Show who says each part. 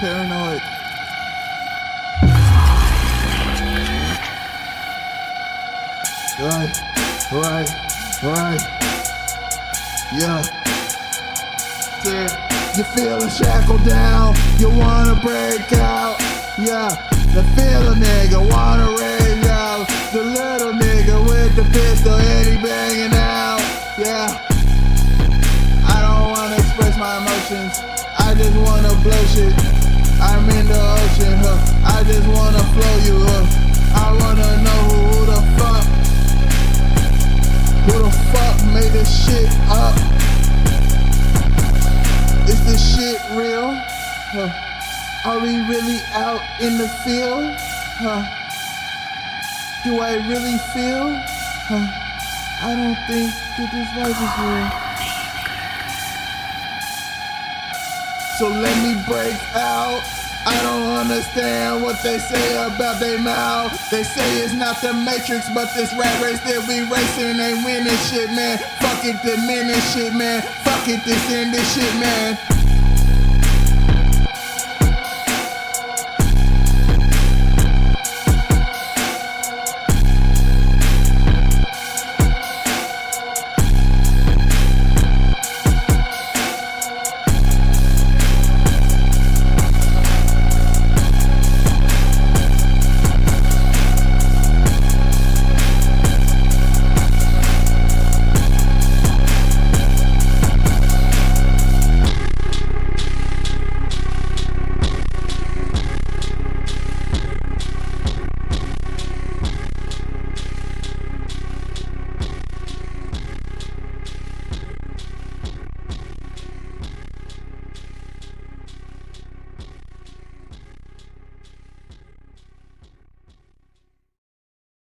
Speaker 1: paranoid. Right, right, right. Yeah. Yeah. You feeling shackled down, you wanna break out. Yeah. The feel a nigga wanna raise out. The little nigga with the pistol and he banging out. Yeah. I don't wanna express my emotions. I just wanna blow shit. I just wanna flow you, up. I wanna know who the fuck, who the fuck made this shit up. Is this shit real? Huh? Are we really out in the field? Huh? Do I really feel? Huh? I don't think that this life is real. So let me break out. I don't understand what they say about their mouth. They say it's not the Matrix, but this rat race that we racing ain't winning shit, man. Fuck it, diminish shit, man. Fuck it, this end this shit, man.